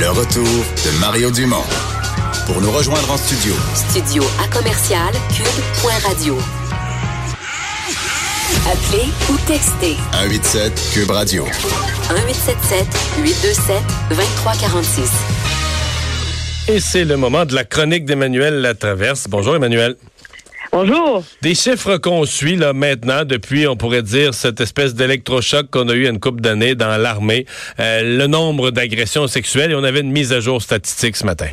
Le retour de Mario Dumont. Pour nous rejoindre en studio. Studio à commercial cube.radio. Appelez ou textez. 187 Cube Radio. 1877 827 2346. Et c'est le moment de la chronique d'Emmanuel Latraverse. Bonjour Emmanuel. Bonjour. Des chiffres qu'on suit là maintenant depuis, on pourrait dire, cette espèce d'électrochoc qu'on a eu une couple d'années dans l'armée, euh, le nombre d'agressions sexuelles et on avait une mise à jour statistique ce matin.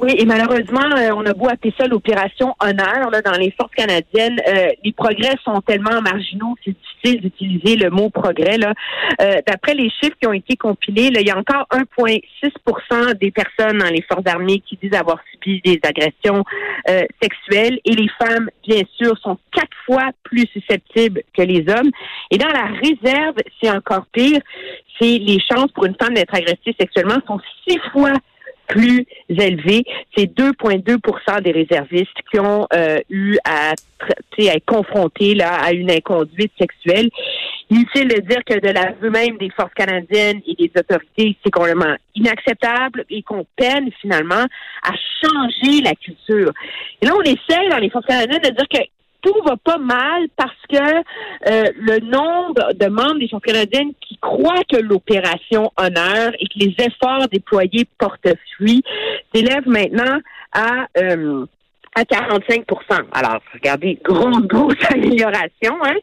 Oui, et malheureusement, euh, on a beau appeler ça l'opération honneur là, dans les forces canadiennes, euh, les progrès sont tellement marginaux que c'est difficile d'utiliser le mot progrès. Là. Euh, d'après les chiffres qui ont été compilés, là, il y a encore 1,6% des personnes dans les forces armées qui disent avoir subi des agressions sexuelles et les femmes, bien sûr, sont quatre fois plus susceptibles que les hommes. Et dans la réserve, c'est encore pire. C'est les chances pour une femme d'être agressée sexuellement sont six fois plus élevé. C'est 2,2 des réservistes qui ont euh, eu à, être confrontés là, à une inconduite sexuelle. Inutile de dire que de l'aveu même des forces canadiennes et des autorités, c'est complètement inacceptable et qu'on peine finalement à changer la culture. Et là, on essaie dans les forces canadiennes de dire que tout va pas mal parce que euh, le nombre de membres des champions canadiennes qui croient que l'opération honneur et que les efforts déployés portent fruit s'élève maintenant à euh, à 45% Alors, regardez, grosse, grosse amélioration. Hein?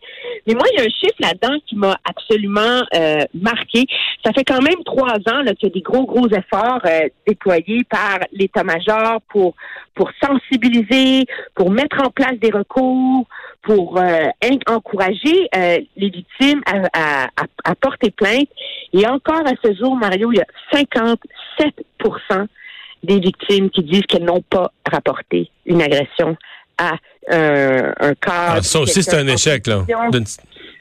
Mais moi, il y a un chiffre là-dedans qui m'a absolument euh, marqué. Ça fait quand même trois ans qu'il y a des gros, gros efforts euh, déployés par l'État-major pour, pour sensibiliser, pour mettre en place des recours, pour euh, encourager les victimes à, à, à porter plainte. Et encore à ce jour, Mario, il y a 57% des victimes qui disent qu'elles n'ont pas rapporté une agression à euh, un cas. Ah, ça aussi, c'est un échec, là.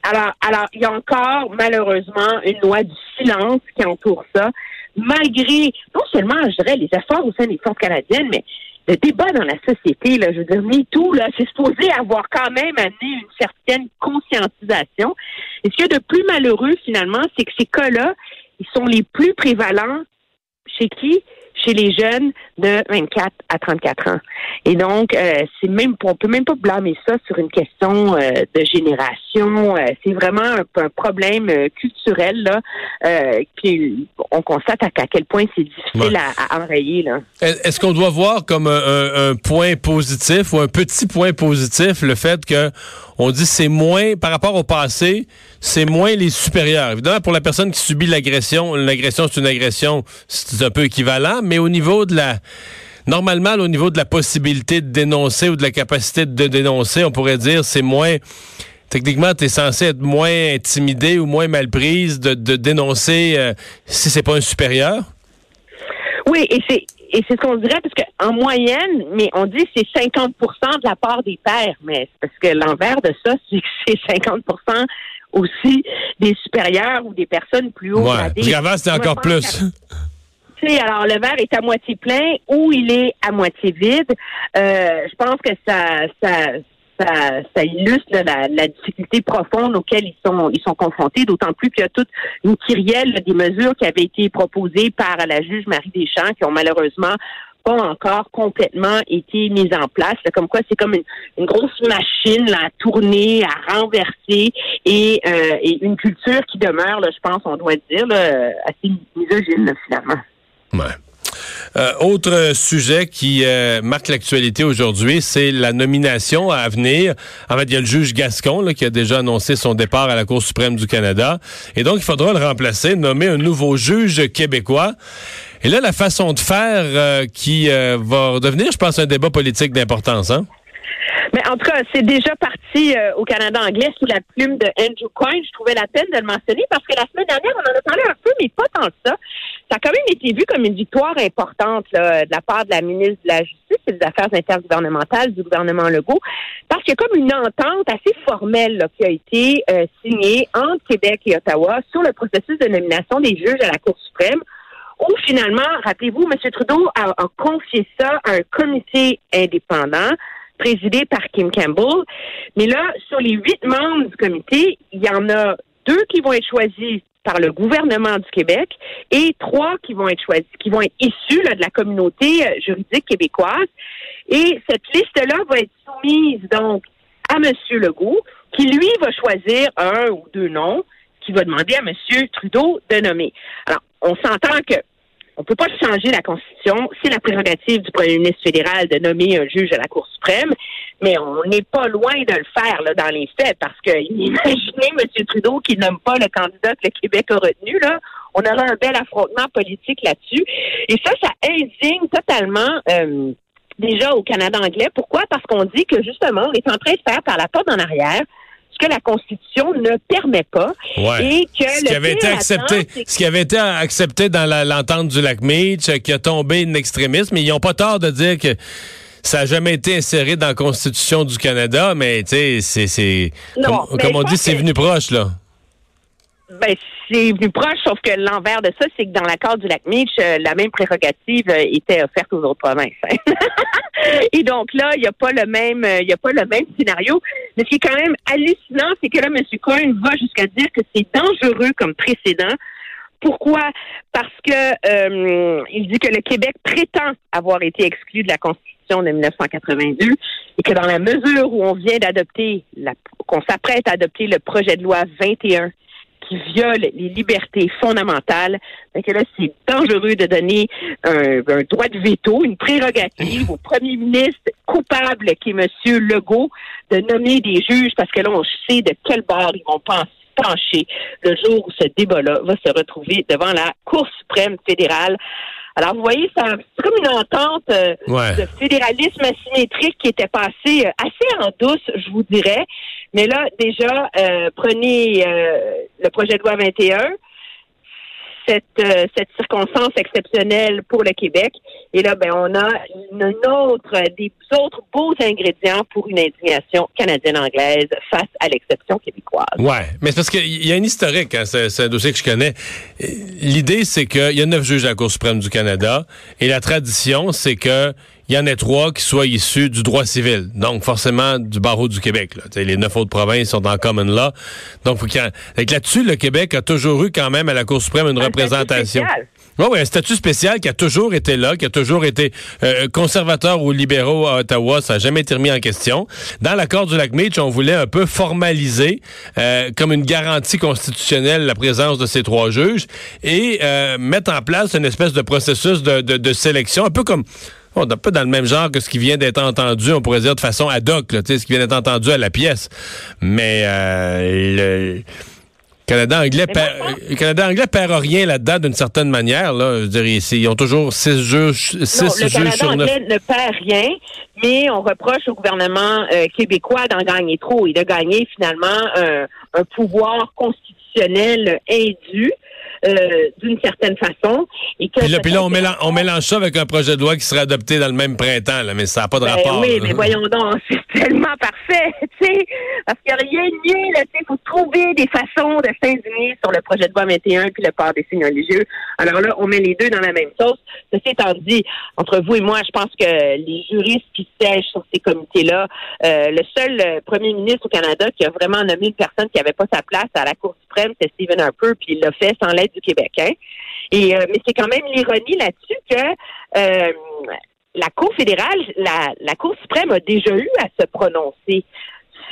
Alors, alors, il y a encore, malheureusement, une loi du silence qui entoure ça, malgré, non seulement, je dirais, les efforts au sein des forces canadiennes, mais le débat dans la société, là, je veux dire, tout, là, c'est supposé avoir quand même amené une certaine conscientisation. Et ce qui est de plus malheureux, finalement, c'est que ces cas-là, ils sont les plus prévalents chez qui? Chez les jeunes de 24 à 34 ans. Et donc, euh, c'est même, on peut même pas blâmer ça sur une question euh, de génération. Euh, c'est vraiment un, problème culturel là, qui on constate à, quel point c'est difficile à, enrayer là. Est-ce qu'on doit voir comme un, un, point positif ou un petit point positif le fait que on dit c'est moins par rapport au passé, c'est moins les supérieurs. Évidemment, pour la personne qui subit l'agression, l'agression c'est une agression, c'est un peu équivalent, mais au niveau de la normalement, au niveau de la possibilité de dénoncer ou de la capacité de dénoncer, on pourrait dire c'est moins. Techniquement, tu es censé être moins intimidé ou moins mal prise de, dénoncer euh, si c'est pas un supérieur? Oui, et c'est ce qu'on dirait parce qu'en moyenne, mais on dit c'est 50% de la part des pères, mais parce que l'envers de ça, c'est que c'est 50 aussi des supérieurs ou des personnes plus hautes. Ouais. Avant, c'était encore plus alors le verre est à moitié plein ou il est à moitié vide. Euh, je pense que ça, ça, ça, illustre la, difficulté profonde auquel ils sont, ils sont confrontés, d'autant plus qu'il y a toute une kyrielle des mesures qui avaient été proposées par la juge Marie Deschamps qui ont malheureusement pas encore complètement été mises en place. comme quoi, c'est comme une, grosse machine à tourner, à renverser et, euh, et une culture qui demeure, je pense, on doit dire, assez misogyne finalement. Ouais. Euh, autre sujet qui euh, marque l'actualité aujourd'hui, c'est la nomination à venir. En fait, il y a le juge Gascon qui a déjà annoncé son départ à la Cour suprême du Canada. Et donc, il faudra le remplacer, nommer un nouveau juge québécois. Et là, la façon de faire euh, qui va devenir, je pense, un débat politique d'importance. Hein? Mais en tout cas, c'est déjà parti euh, au Canada anglais sous la plume de Andrew Coyne. Je trouvais la peine de le mentionner parce que la semaine dernière, on en a parlé un peu, mais pas tant que ça. Ça a quand même été vu comme une victoire importante là, de la part de la ministre de la Justice et des Affaires intergouvernementales du gouvernement Legault, parce qu'il y a comme une entente assez formelle là, qui a été euh, signée entre Québec et Ottawa sur le processus de nomination des juges à la Cour suprême où finalement, rappelez-vous, M. Trudeau a, confié ça à un comité indépendant présidé par Kim Campbell. Mais là, sur les huit membres du comité, il y en a deux qui vont être choisis par le gouvernement du Québec et trois qui vont être choisis, qui vont être issus de la communauté euh, juridique québécoise. Et cette liste-là va être soumise donc à M. Legault, qui lui va choisir un ou deux noms, qui va demander à M. Trudeau de nommer. Alors, on s'entend que on peut pas changer la Constitution. C'est la prérogative du premier ministre fédéral de nommer un juge à la Cour suprême, mais on n'est pas loin de le faire là, dans les faits, parce que imaginez M. Trudeau qui nomme pas le candidat que le Québec a retenu, là, on aurait un bel affrontement politique là-dessus. Et ça, ça indigne totalement euh, déjà au Canada anglais. Pourquoi? Parce qu'on dit que justement, on est en train de faire par la porte en arrière que la Constitution ne permet pas. Et que ce qui avait été accepté, ce qui avait été accepté dans l'entente du lac Meach, euh, qui a tombé in extrémisme, mais ils n'ont pas tort de dire que ça n'a jamais été inséré dans la Constitution du Canada, mais tu sais, c'est, comme, comme on dit, c'est venu proche, là. Ben, c'est venu proche, sauf que l'envers de ça, c'est que dans l'accord du lac Meach, euh, la même prérogative euh, était offerte aux autres provinces. Et donc là, il n'y a pas le même, euh, il y a pas le même scénario. Mais ce qui est quand même hallucinant, c'est que là, M. Cohen va jusqu'à dire que c'est dangereux comme précédent. Pourquoi? Parce que il dit que le Québec prétend avoir été exclu de la Constitution de 1982 et que dans la mesure où on vient d'adopter, qu'on s'apprête à adopter le projet de loi 21 qui viole les libertés fondamentales. que là, c'est dangereux de donner un, droit de veto, une prérogative au premier ministre coupable qui est M. Legault de nommer des juges parce que là, on sait de quel bord ils vont pencher le jour où ce débat-là va se retrouver devant la Cour suprême fédérale. Alors, vous voyez, c'est comme une entente euh, de fédéralisme asymétrique qui était passée euh, assez en douce, je vous dirais. Mais là, déjà, euh, prenez le projet de loi 21, cette, euh, cette circonstance exceptionnelle pour le Québec. Et là, ben, on a une autre, des autres beaux ingrédients pour une indignation canadienne-anglaise face à l'exception québécoise. Ouais, mais c'est parce qu'il y a un historique, hein, c'est un dossier que je connais. L'idée, c'est qu'il y a neuf juges à la Cour suprême du Canada, et la tradition, c'est que il y en a trois qui soient issus du droit civil, donc forcément du barreau du Québec. Là. Les neuf autres provinces sont en common law. Donc, là-dessus, le Québec a toujours eu quand même à la Cour suprême une représentation. Oui, oui, un statut spécial qui a toujours été là, qui a toujours été euh, conservateur ou libéraux à Ottawa, ça n'a jamais été remis en question. Dans l'accord du lac Meach, on voulait un peu formaliser euh, comme une garantie constitutionnelle la présence de ces trois juges et euh, mettre en place une espèce de processus de, de, de sélection, un peu comme on est un peu dans le même genre que ce qui vient d'être entendu, on pourrait dire de façon ad hoc, là, ce qui vient d'être entendu à la pièce. Mais euh, le Canada anglais, perd, Canada anglais perd rien là-dedans d'une certaine manière. Là. Je dirais, ils ont toujours six juges, six non, le Canada anglais ne perd rien, mais on reproche au gouvernement euh, québécois d'en gagner trop et de gagner finalement un pouvoir constitutionnel indu. Euh, d'une certaine façon. Et que puis là, puis là on, mélange, on, mélange, ça avec un projet de loi qui sera adopté dans le même printemps, là, mais ça n'a pas de ben rapport. Oui, mais voyons donc, c'est tellement parfait, tu sais, parce qu'il n'y a rien de mieux, là, tu sais, il faut trouver des façons de s'indigner sur le projet de loi 21 puis le port des signes religieux. Alors là, on met les deux dans la même sauce. Ceci étant dit, entre vous et moi, je pense que les juristes qui siègent sur ces comités-là, euh, le seul euh, premier ministre au Canada qui a vraiment nommé une personne qui n'avait pas sa place à la Cour suprême, c'est Stephen Harper, puis il l'a fait sans l'aide du Québec. Hein? Et, euh, mais c'est quand même l'ironie là-dessus que euh, la Cour fédérale, la, la Cour suprême a déjà eu à se prononcer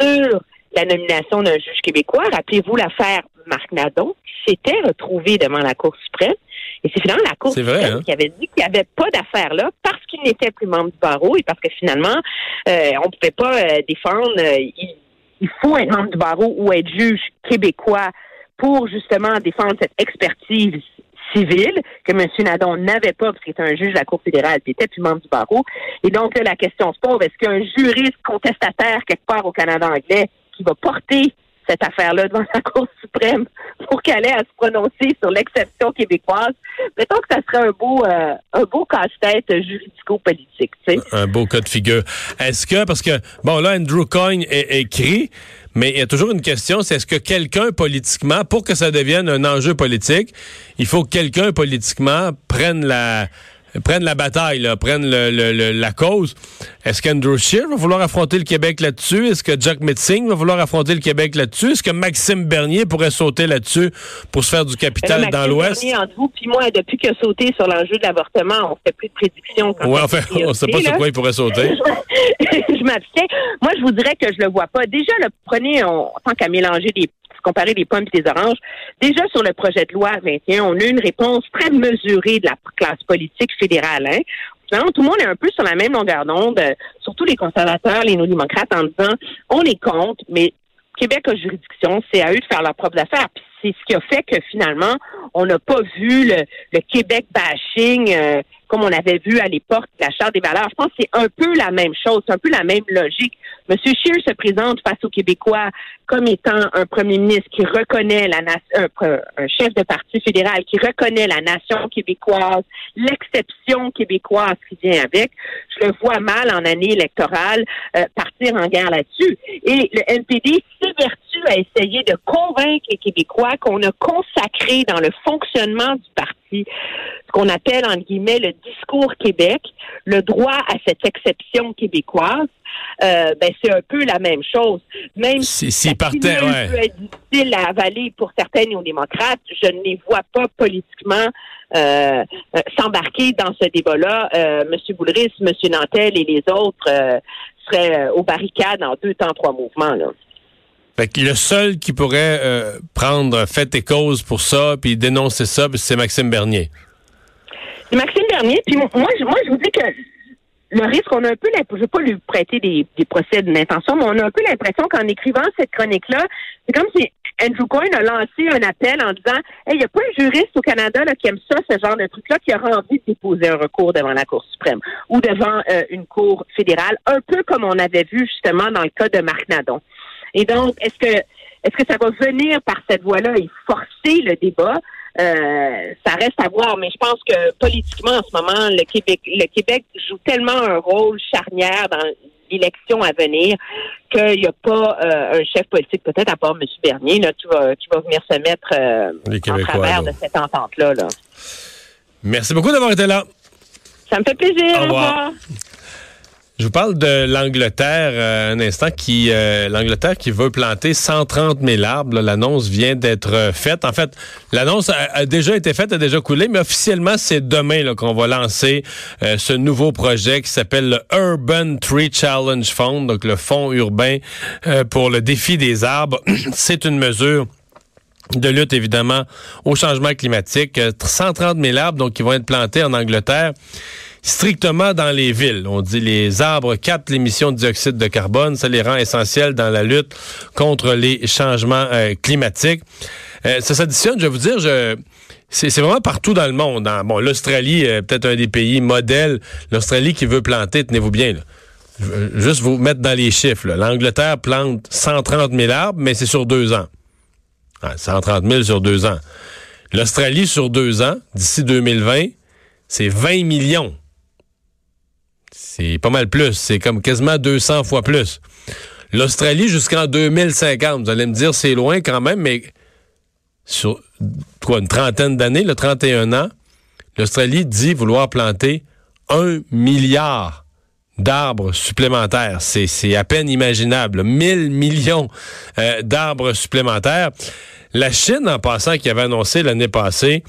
sur la nomination d'un juge québécois. Rappelez-vous l'affaire Marc Nadon, qui s'était retrouvé devant la Cour suprême. Et c'est finalement la Cour suprême hein? qui avait dit qu'il n'y avait pas d'affaire là parce qu'il n'était plus membre du barreau et parce que finalement, euh, on ne pouvait pas défendre. Il, il, faut être membre du barreau ou être juge québécois pour justement défendre cette expertise civile que M. Nadon n'avait pas parce qu'il était un juge de la Cour fédérale et était plus membre du barreau. Et donc, là, la question se pose, est-ce qu'il y a un juriste contestataire quelque part au Canada anglais qui va porter cette affaire-là devant la Cour suprême pour qu'elle ait à se prononcer sur l'exception québécoise. Mettons que ça serait un beau, euh, un beau casse-tête juridico-politique. Un beau cas de figure. Est-ce que, parce que, bon, là, Andrew Coyne écrit, mais il y a toujours une question, c'est est-ce que quelqu'un politiquement, pour que ça devienne un enjeu politique, il faut que quelqu'un politiquement prenne la prennent la bataille, là, prennent le, le, la cause. Est-ce qu'Andrew Scheer va vouloir affronter le Québec là-dessus? Est-ce que Jack Metzing va vouloir affronter le Québec là-dessus? Est-ce que Maxime Bernier pourrait sauter là-dessus pour se faire du capital Maxime dans l'Ouest? Bernier, entre vous puis moi, depuis qu'il a sauté sur l'enjeu de l'avortement, on fait plus de prédictions. Ouais, enfin, on sait pas sur quoi il pourrait sauter. je m'abstiens. Moi, je vous dirais que je le vois pas. Déjà, le prenez, on, tant qu'à mélanger des comparer les pommes et les oranges. Déjà, sur le projet de loi 21, on a une réponse très mesurée de la classe politique fédérale. Hein? tout le monde est un peu sur la même longueur d'onde, euh, surtout les conservateurs, les néo-démocrates, en disant on est contre, mais Québec a juridiction, c'est à eux de faire leurs propres affaires. C'est ce qui a fait que finalement, on n'a pas vu le, le Québec bashing euh, comme on avait vu à l'époque la Charte des valeurs. Je pense que c'est un peu la même chose, c'est un peu la même logique. Monsieur Scheer se présente face aux Québécois comme étant un premier ministre qui reconnaît la nation, un, chef de parti fédéral qui reconnaît la nation québécoise, l'exception québécoise qui vient avec. Je le vois mal en année électorale euh, partir en guerre là-dessus. Et le NPD à essayer de convaincre les Québécois qu'on a consacré dans le fonctionnement du parti ce qu'on appelle, en guillemets, le discours Québec, le droit à cette exception québécoise, euh, ben, c'est un peu la même chose. Même si, si partait, ouais. peut être difficile à avaler pour certains néo-démocrates, je ne les vois pas politiquement euh, euh s'embarquer dans ce débat-là. Euh, M. Boulris, M. Nantel et les autres seraient aux barricades en deux temps, trois mouvements. Là. Fait que le seul qui pourrait prendre fait et cause pour ça, puis dénoncer ça, c'est Maxime Bernier. Maxime Bernier, puis moi, je, moi, je vous dis que le risque, on a un peu l'impression, je ne vais pas lui prêter des, des procès d'intention, mais on a un peu l'impression qu'en écrivant cette chronique-là, c'est comme si Andrew Coyne a lancé un appel en disant il n'y a pas un juriste au Canada qui aime ça, ce genre de truc-là, qui aura envie de déposer un recours devant la Cour suprême ou devant euh, une Cour fédérale, un peu comme on avait vu justement dans le cas de Marc Nadon. Et donc, est-ce que est-ce que ça va venir par cette voie-là et forcer le débat? Euh, ça reste à voir, mais je pense que politiquement, en ce moment, le Québec, le Québec joue tellement un rôle charnière dans l'élection à venir qu'il n'y a pas euh, un chef politique, peut-être à part M. Bernier, là, qui, va, qui va venir se mettre euh, en travers de cette entente-là. Là. Merci beaucoup d'avoir été là. Ça me fait plaisir. Au revoir. Je vous parle de l'Angleterre euh, un instant qui euh, l'Angleterre qui veut planter 130 000 arbres. L'annonce vient d'être euh, faite. En fait, l'annonce a, déjà été faite, a déjà coulé, mais officiellement c'est demain qu'on va lancer ce nouveau projet qui s'appelle le Urban Tree Challenge Fund, donc le fonds urbain pour le défi des arbres. c'est une mesure de lutte évidemment au changement climatique. 130 000 arbres donc qui vont être plantés en Angleterre strictement dans les villes. On dit les arbres captent l'émission de dioxyde de carbone, ça les rend essentiels dans la lutte contre les changements euh, climatiques. Euh, ça s'additionne, je vais vous dire, je c'est vraiment partout dans le monde. Hein. Bon, l'Australie, est peut-être un des pays modèles. L'Australie qui veut planter, tenez-vous bien. Juste vous mettre dans les chiffres. L'Angleterre plante 130 000 arbres, mais c'est sur deux ans. 130 000 sur deux ans. L'Australie, sur deux ans, d'ici 2020, c'est 20 millions. C'est pas mal plus. C'est comme quasiment 200 fois plus. L'Australie jusqu'en 2050. Vous allez me dire, c'est loin quand même, mais sur quoi, une trentaine d'années, le 31 ans, l'Australie dit vouloir planter un milliard d'arbres supplémentaires. C'est à peine imaginable. 1000 millions euh, d'arbres supplémentaires. La Chine, en passant, qui avait annoncé l'année passée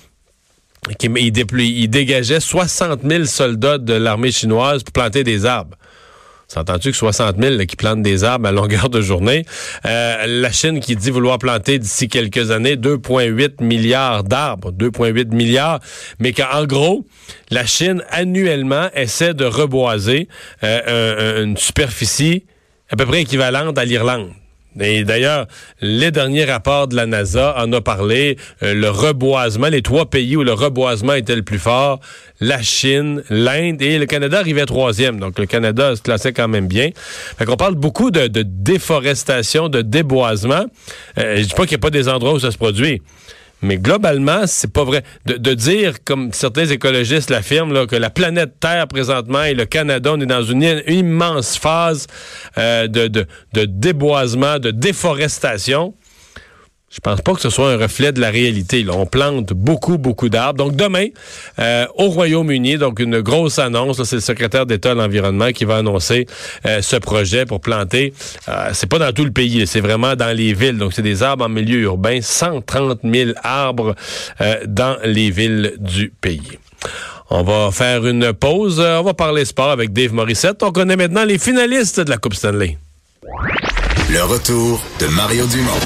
il, dégageait 60 000 soldats de l'armée chinoise pour planter des arbres. S'entends-tu que 60 000 qui plantent des arbres à longueur de journée? Euh, la Chine qui dit vouloir planter d'ici quelques années 2,8 milliards d'arbres, 2,8 milliards, mais qu'en gros, la Chine annuellement essaie de reboiser euh, une superficie à peu près équivalente à l'Irlande. Et d'ailleurs, les derniers rapports de la NASA en ont parlé. Euh, le reboisement, les trois pays où le reboisement était le plus fort, la Chine, l'Inde et le Canada arrivait troisième. Donc le Canada se classait quand même bien. Fait qu'on parle beaucoup de, déforestation, de déboisement. Euh, je dis pas qu'il n'y a pas des endroits où ça se produit. Mais globalement, c'est pas vrai. De, dire, comme certains écologistes l'affirment, que la planète Terre présentement et le Canada, on est dans une, immense phase euh, de, de, déboisement, de déforestation. Je pense pas que ce soit un reflet de la réalité. Là. On plante beaucoup, beaucoup d'arbres. Donc demain, euh, au Royaume-Uni, donc une grosse annonce. C'est le secrétaire d'État de l'environnement qui va annoncer euh, ce projet pour planter. Euh, c'est pas dans tout le pays, c'est vraiment dans les villes. Donc c'est des arbres en milieu urbain, 130 000 arbres dans les villes du pays. On va faire une pause. On va parler sport avec Dave Morissette. On connaît maintenant les finalistes de la Coupe Stanley. Le retour de Mario Dumont